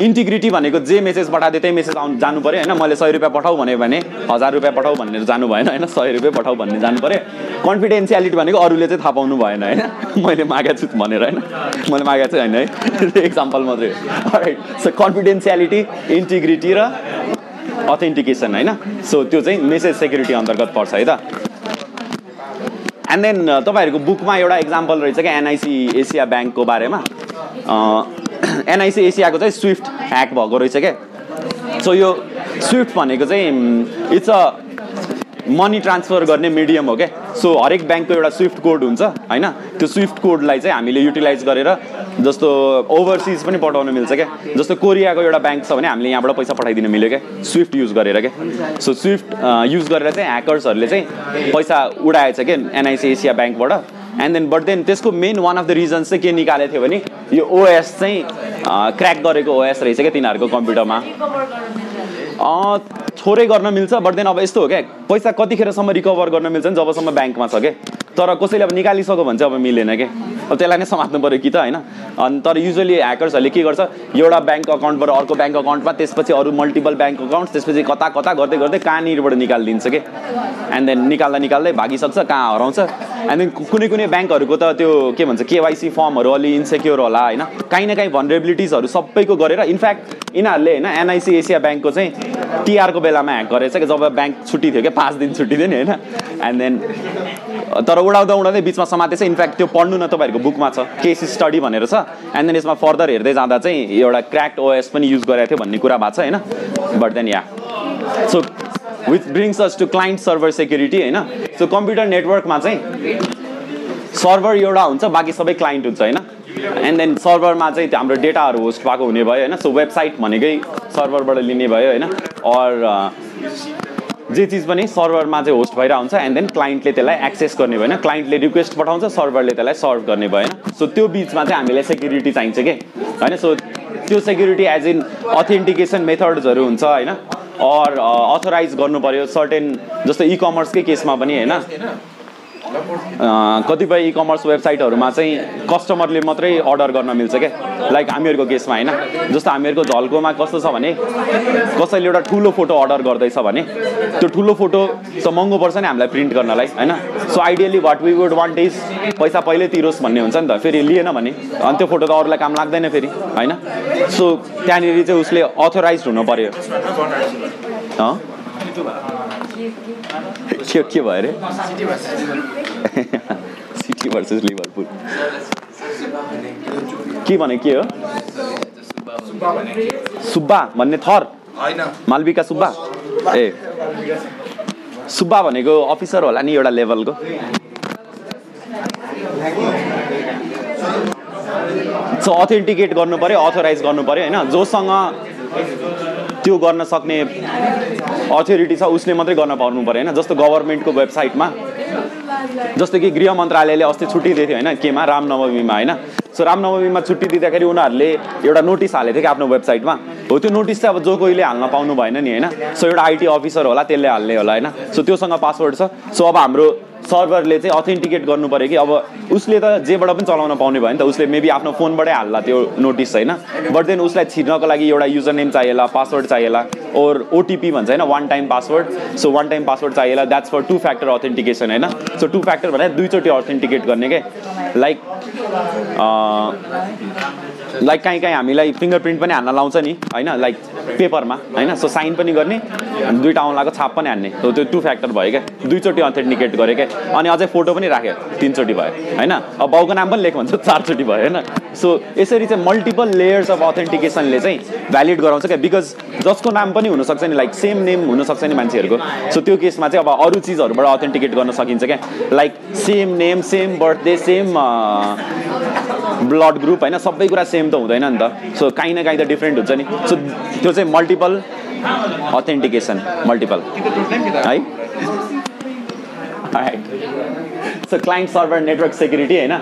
इन्टिग्रिटी भनेको जे मेसेज पठाएको त्यही मेसेज आउनु जानु पऱ्यो होइन? मैले सय रुपियाँ पठाऊ भन्यो भने हजार रुपियाँ पठाऊ भनेर जानु भएन होइन? सय रुपियाँ पठाऊ भन्ने जानु पऱ्यो कन्फिडेन्सियालिटी भनेको अरूले चाहिँ थाहा पाउनु भएन होइन? मैले मागेको छु भनेर होइन? मैले मागेको छु होइन? है? एक्जाम्पल मात्रै राइट सो कन्फिडेन्सियालिटी इन्टिग्रिटी र अथेन्टिकेसन होइन? सो त्यो चाहिँ मेसेज सेक्युरिटी अन्तर्गत पर्छ है त? एन्ड देन तपाईँहरूको बुकमा एउटा इक्जाम्पल रहेछ क्या एनआइसी एसिया ब्याङ्कको बारेमा। एनआइसी एसियाको चाहिँ स्विफ्ट ह्याक भएको रहेछ क्या। सो यो स्विफ्ट भनेको चाहिँ इट्स अ मनी ट्रान्सफर गर्ने मिडियम हो क्या। सो हरेक ब्याङ्कको एउटा स्विफ्ट कोड हुन्छ होइन? त्यो स्विफ्ट कोडलाई चाहिँ हामीले युटिलाइज गरेर जस्तो ओभरसिज पनि पठाउन मिल्छ क्या? जस्तो कोरियाको एउटा ब्याङ्क छ भने हामीले यहाँबाट पैसा पठाइदिन मिल्यो क्या? स्विफ्ट युज गरेर क्या? सो स्विफ्ट युज गरेर चाहिँ ह्याकर्सहरूले चाहिँ पैसा उडाएछ क्या एनआइसी एसिया ब्याङ्कबाट एन्ड देन बट देन त्यसको main one of the reasons चाहिँ के निकालेको थियो भने यो ओएस चाहिँ क्र्याक गरेको ओएस रहेछ क्या तिनीहरूको कम्प्युटरमा थोरै गर्न मिल्छ बट देन अब यस्तो हो क्या? पैसा कतिखेरसम्म रिकभर गर्न मिल्छ नि जबसम्म ब्याङ्कमा छ क्या? तर कसैले अब निकालिसक्यो भने चाहिँ अब मिलेन क्या अब त्यसलाई नै समात्नु पऱ्यो कि त होइन? अनि तर युजली ह्याकर्सहरूले के गर्छ? एउटा ब्याङ्क अकाउन्टबाट अर्को ब्याङ्क अकाउन्टमा त्यसपछि अरू मल्टिपल ब्याङ्क अकाउन्ट त्यसपछि कता कता गर्दै गर्दै कहाँनिरबाट निकालिदिन्छ कि? एन्ड देन निकाल्दा निकाल्दै भागिसक्छ कहाँ हराउँछ? देन कुनै कुनै ब्याङ्कहरूको त त्यो के भन्छ केवाइसी फर्महरू अलि इन्सेक्योर होला होइन? काहीँ न काहीँ भनरेबिलिटिजहरू सबैको गरेर इनफ्याक्ट यिनीहरूले होइन एनआइसी एसिया ब्याङ्कको चाहिँ टिआरको बेलामा ह्याक गरेछ कि जब ब्याङ्क छुट्टी थियो क्या पाँच दिन छुट्टी थियो नि होइन? एन्ड देन तर उडाउँदा उडाउँदै बिचमा समातेछ इनफ्याक्ट त्यो पढ्नु न तपाईँहरूको बुकमा छ केस स्टडी भनेर छ। एन्ड देन यसमा फर्दर हेर्दै जाँदा चाहिँ एउटा क्र्याक्ड ओएस पनि युज गरेको थियो भन्ने कुरा भएको छ होइन? But then yeah so with brings us to client server security होइन? सो कम्प्युटर नेटवर्कमा चाहिँ सर्भर एउटा हुन्छ बाँकी सबै क्लाइन्ट हुन्छ होइन? एन्ड देन सर्भरमा चाहिँ हाम्रो डेटाहरू होस्ट भएको हुने भयो होइन? सो वेबसाइट भनेकै सर्भरबाट लिने भयो होइन? अर जे चिज पनि सर्भरमा चाहिँ होस्ट भइरहेको हुन्छ एन्ड देन क्लाइन्टले त्यसलाई एक्सेस गर्ने होइन? क्लाइन्टले रिक्वेस्ट पठाउँछ सर्भरले त्यसलाई सर्भ गर्ने भयो होइन? सो त्यो बिचमा चाहिँ हामीलाई सेक्युरिटी चाहिन्छ कि? होइन? सो त्यो सेक्युरिटी एज इन अथेन्टिकेसन मेथड्सहरू हुन्छ होइन? अर अथोराइज गर्नु पऱ्यो सर्टेन जस्तो इ कमर्सकै केसमा पनि होइन? कतिपय इ कमर्स वेबसाइटहरूमा चाहिँ कस्टमरले मात्रै अर्डर गर्न मिल्छ क्या लाइक हामीहरूको केसमा होइन? जस्तो हामीहरूको झल्कोमा कस्तो छ भने कसैले एउटा ठुलो फोटो अर्डर गर्दैछ भने त्यो ठुलो फोटो त महँगो पर्छ नि हामीलाई प्रिन्ट गर्नलाई होइन? So ideally what we would want is पैसा पहिल्यै तिरोस् भन्ने हुन्छ नि त। फेरि लिएन भने अनि त्यो फोटो त अरूलाई काम लाग्दैन फेरि होइन? सो त्यहाँनिर चाहिँ उसले अथोराइज हुनु पऱ्यो? के के भयो अरे सिटी भर्सेस लिभरपुल के भने के हो सुब्बा भन्ने थर होइन मालविका सुब्बा ए सुब्बा भनेको अफिसर होला नि एउटा लेभलको सो अथेन्टिकेट गर्नु पऱ्यो अथोराइज गर्नु पऱ्यो होइन जोसँग त्यो गर्न सक्ने अथोरिटी छ उसले मात्रै गर्न पाउनु पऱ्यो होइन। जस्तो गभर्मेन्टको वेबसाइटमा जस्तो कि गृह मन्त्रालयले अस्ति छुट्टी दिएको थियो होइन केमा? रामनवमीमा होइन। सो रामनवमीमा छुट्टी दिँदाखेरि उनीहरूले एउटा नोटिस हालेको थियो कि आफ्नो वेबसाइटमा। हो त्यो नोटिस चाहिँ अब जो कोहीले हाल्न पाउनु भएन नि होइन। सो एउटा आइटी अफिसर होला त्यसले हाल्ने होला होइन। सो त्योसँग पासवर्ड छ। सो अब हाम्रो सर्भरले चाहिँ अथेन्टिकेट गर्नु पऱ्यो कि? अब उसले त जेबाट पनि चलाउन पाउने भयो नि त उसले मेबी आफ्नो फोनबाटै हाल्ला त्यो नोटिस होइन? बट देन उसलाई छिर्नको लागि एउटा युजर नेम चाहिएला पासवर्ड चाहिएला ओर ओटिपी भन्छ होइन? One time password so one time password चाहिएला that's for two factor authentication होइन? सो टु फ्याक्टर भने दुईचोटि अथेन्टिकेट गर्ने के? लाइक लाइक काहीँ काहीँ हामीलाई फिङ्गर प्रिन्ट पनि हान्न लाउँछ नि होइन? लाइक पेपरमा होइन? सो साइन पनि गर्ने अनि दुइटा औँलाको छाप पनि हान्ने। हो त्यो टु फ्याक्टर भयो क्या। दुईचोटि अथेन्टिकेट गरेँ क्या। अनि अझै फोटो पनि राख्यो तिनचोटि भयो होइन? अब बाउको नाम पनि लेख भन्छ चारचोटि भयो होइन? सो यसरी चाहिँ मल्टिपल लेयर्स अफ अथेन्टिकेसनले चाहिँ भ्यालिड गराउँछ क्या। बिकज जसको नाम पनि हुनसक्छ नि लाइक सेम नेम हुनसक्छ नि मान्छेहरूको। सो त्यो केसमा चाहिँ अब अरू चिजहरूबाट अथेन्टिकेट गर्न सकिन्छ क्या। Like same name same birthday same blood group होइन सबै कुरा सेम त हुँदैन नि त। सो काहीँ न काहीँ त डिफ्रेन्ट हुन्छ नि। सो त्यो चाहिँ मल्टिपल अथेन्टिकेसन मल्टिपल है? So client server network security होइन?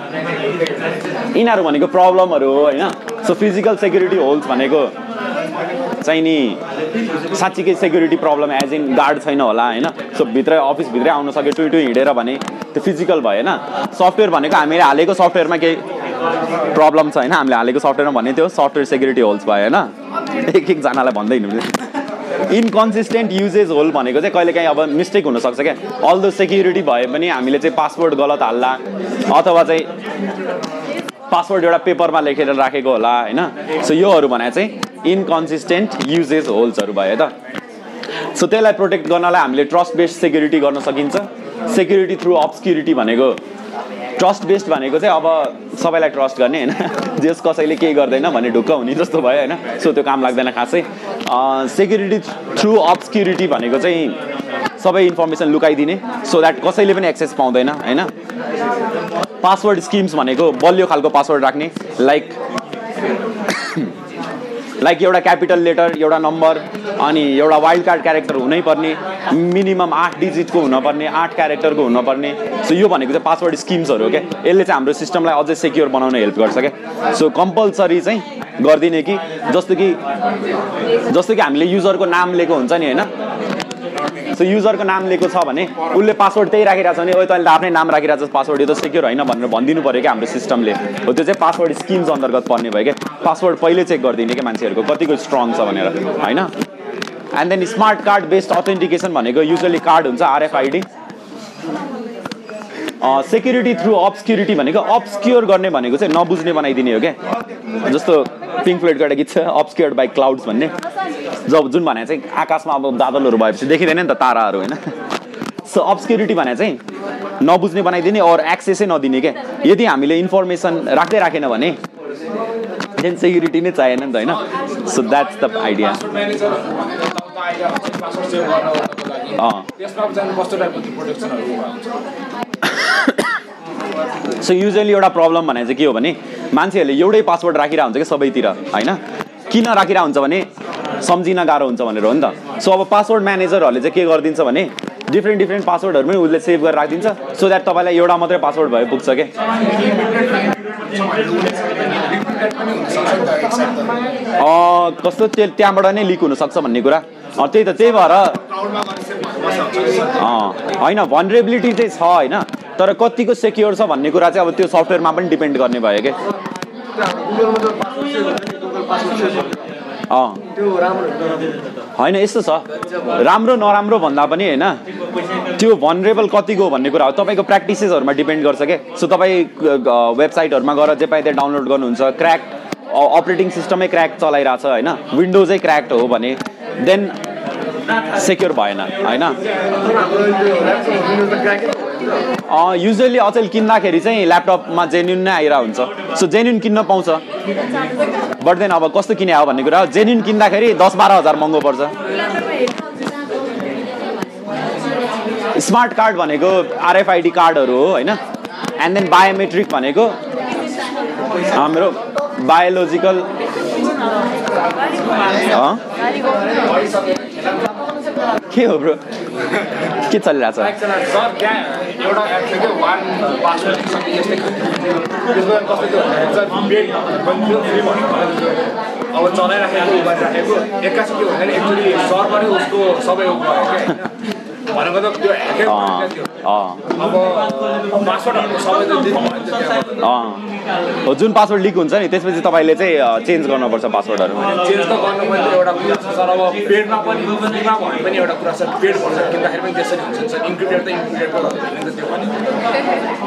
यिनीहरू भनेको प्रब्लमहरू हो होइन? सो फिजिकल सेक्युरिटी होल्स भनेको चाहिँ नि साँच्चीकै security problem as in guard छैन होला होइन? सो भित्रै अफिसभित्रै आउन सक्यो टुई हिँडेर भने त्यो फिजिकल भयो होइन सफ्टवेयर भनेको हामीले हालेको सफ्टवेयरमा केही प्रब्लम छ होइन हामीले हालेको सफ्टवेयरमा भने त्यो सफ्टवेयर सेक्युरिटी होल्स भयो होइन? एक एकजनालाई भन्दै हिँड्नु इन्कन्सिस्टेन्ट युजेज होल भनेको चाहिँ कहिले काहीँ अब मिस्टेक हुनसक्छ क्या। अल द सेक्युरिटी भए पनि हामीले चाहिँ पासवर्ड गलत हाल्ला अथवा चाहिँ पासवर्ड एउटा पेपरमा लेखेर राखेको होला होइन? सो योहरू भने चाहिँ इन्कन्सिस्टेन्ट युजेज होल्सहरू भयो त। सो त्यसलाई प्रोटेक्ट गर्नलाई हामीले ट्रस्ट बेस्ड सेक्युरिटी गर्न सकिन्छ। सेक्युरिटी थ्रु अब्सक्युरिटी भनेको ट्रस्ट बेस्ड भनेको चाहिँ अब सबैलाई ट्रस्ट गर्ने होइन। जस कसैले केही गर्दैन भने ढुक्क हुने जस्तो भयो होइन। सो त्यो काम लाग्दैन खासै। सेक्युरिटी थ्रु अब्सक्युरिटी भनेको चाहिँ सबै इन्फर्मेसन लुकाइदिने। सो द्याट कसैले पनि एक्सेस पाउँदैन होइन। पासवर्ड स्किम्स भनेको बलियो खालको पासवर्ड राख्ने। लाइक लाइक एउटा क्यापिटल लेटर एउटा नम्बर अनि एउटा वाइल्ड कार्ड क्यारेक्टर हुनै पर्ने मिनिमम आठ डिजिटको हुनपर्ने आठ क्यारेक्टरको हुनपर्ने सो यो भनेको चाहिँ पासवर्ड स्किम्सहरू हो क्या यसले चाहिँ हाम्रो सिस्टमलाई अझै सेक्योर बनाउन हेल्प गर्छ क्या सो कम्पलसरी चाहिँ गरिदिने कि जस्तो कि जस्तो कि हामीले युजरको नाम लिएको हुन्छ नि होइन? सो युजरको नाम लिएको छ भने उसले पासवर्ड त्यही राखिरहेको छ भने ओ तैँले त आफ्नै नाम राखिरहेको छ पासवर्ड यो त सेक्योर होइन भनेर भनिदिनु पऱ्यो क्या हाम्रो सिस्टमले हो त्यो चाहिँ पासवर्ड स्किम्स अन्तर्गत पर्ने भयो क्या। पासवर्ड पहिले चेक गरिदिने क्या मान्छेहरूको कतिको स्ट्रङ छ भनेर होइन? And then smart card based authentication भनेको युजली कार्ड हुन्छ आरएफआइडी सेक्युरिटी थ्रु अब्सक्युरिटी भनेको अब्सक्योर गर्ने भनेको चाहिँ नबुझ्ने बनाइदिने हो क्या? जस्तो पिङ्क फ्लोइडको एउटा गीत छ अब्सक्योर्ड बाई क्लाउड्स भन्ने। जब जुन भने चाहिँ आकाशमा अब बादलहरू भएपछि देखिँदैन नि त ताराहरू होइन? सो अब्सक्युरिटी भने चाहिँ नबुझ्ने बनाइदिने अरू एक्सेसै नदिने क्या। यदि हामीले इन्फर्मेसन राख्दै राखेन भने देन सेक्युरिटी नै चाहिएन नि त होइन? सो द्याट्स द आइडिया अँ त्यसमा चाहिँ कस्तो टाइपको त्यो प्रोटेक्सनहरू हुन्छ सो युजली एउटा प्रब्लम भने चाहिँ के हो भने मान्छेहरूले एउटै पासवर्ड राखिरहेको हुन्छ कि सबैतिर होइन? किन राखिरहेको हुन्छ भने सम्झिन गाह्रो हुन्छ भनेर हो नि त। सो अब पासवर्ड म्यानेजरहरूले चाहिँ के गरिदिन्छ भने डिफ्रेन्ट डिफ्रेन्ट पासवर्डहरू पनि उसले सेभ गरेर राखिदिन्छ सो द्याट तपाईँलाई एउटा मात्रै पासवर्ड भए पुग्छ क्या कस्तो त्यो त्यहाँबाट नै लिक हुनसक्छ भन्ने कुरा? त्यही त त्यही भएर। होइन भनरेबिलिटी चाहिँ छ होइन? तर कतिको सेक्योर छ भन्ने कुरा चाहिँ अब त्यो सफ्टवेयरमा पनि डिपेन्ड गर्ने भयो अँ। होइन यस्तो छ। राम्रो नराम्रो भन्दा पनि होइन। त्यो भनरेबल कतिको भन्ने कुरा हो। तपाईँको प्र्याक्टिसेसहरूमा डिपेन्ड गर्छ क्या सो तपाईँ वेबसाइटहरूमा गएर जे पाए त्यो डाउनलोड गर्नुहुन्छ क्र्याक अपरेटिङ सिस्टमै क्र्याक चलाइरहेछ होइन? विन्डोजै क्र्याक्ड हो भने देन सेक्योर भएन होइन? युजली अचेल किन्दाखेरि चाहिँ ल्यापटपमा जेन्युन नै आइरहेको हुन्छ। सो जेन्युन किन्न पाउँछ। बट देन अब कस्तो किने हो भन्ने कुरा जेन्युन किन्दाखेरि दस बाह्र हजार महँगो पर्छ। स्मार्ट कार्ड भनेको आरएफआइडी कार्डहरू हो होइन? एन्ड देन बायोमेट्रिक भनेको हाम्रो बायोलोजिकल के हो ब्रो के चलिरहेछ? सर त्यहाँ एउटा एप थियो कि वान पासवर्ड सबै यस्तै त्यसमा कस्तो थियो भन्दाखेरि चाहिँ पेड पनि थियो फ्री भन्नु अब चलाइराखेको गरिराखेको एक्कासी के भन्दाखेरि एक्चुली सर्भरै उसको सबै भनेको त त्यो ह्याकै थियो अब पासवर्डहरूको सबै त जुन पासवर्ड लिक हुन्छ नि त्यसपछि तपाईँले चाहिँ चेन्ज गर्नुपर्छ पासवर्डहरू चेन्ज त गर्नु पनि एउटा कुरा छ सर अब पेडमा पनि फ्रीमा भने पनि एउटा कुरा छ पेड भर्सन किन्दाखेरि पनि त्यसरी हुन्छ नि सर इन्क्रिप्टेड त इन्क्रिप्टेड त्यो पनि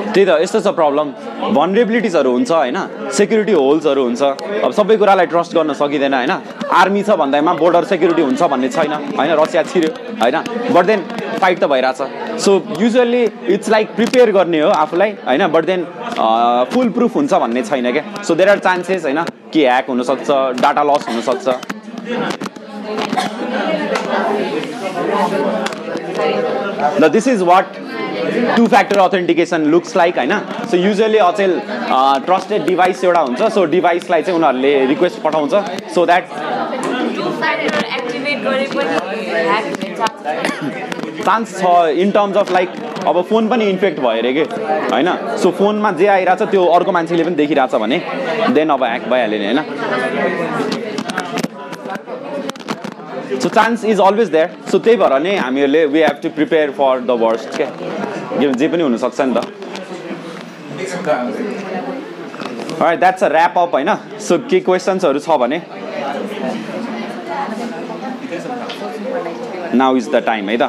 त्यही त यस्तो छ प्रब्लम भनरेबिलिटिजहरू हुन्छ होइन सेक्युरिटी होल्सहरू हुन्छ अब सबै कुरालाई ट्रस्ट गर्न सकिँदैन होइन आर्मी छ भन्दैमा बोर्डर सेक्युरिटी हुन्छ भन्ने छैन होइन रसिया छिर्यो होइन बट देन फाइट त भइरहेछ। So usually it's like prepare गर्ने हो आफूलाई होइन? बट देन फुल प्रुफ हुन्छ भन्ने छैन क्या। सो देयर आर चान्सेस होइन? कि ह्याक हुनसक्छ डाटा लस हुनसक्छ। ल this is what two factor authentication looks like होइन? सो युजली अचेल ट्रस्टेड डिभाइस एउटा हुन्छ। सो डिभाइसलाई चाहिँ उनीहरूले रिक्वेस्ट पठाउँछ। सो द्याट चान्स छ इन टर्म्स अफ लाइक अब फोन पनि इन्फेक्ट भयो अरे कि? होइन? सो फोनमा जे आइरहेछ त्यो अर्को मान्छेले पनि देखिरहेछ भने देन अब ह्याक भइहाल्यो नि होइन? So chance is always there so त्यही भएर नै हामीहरूले we have to prepare for the worst क्या जे पनि हुनसक्छ नि त। द्याट्स अ ऱ्याप अप होइन? सो के क्वेसन्सहरू छ भने? नाउ इज द टाइम है त।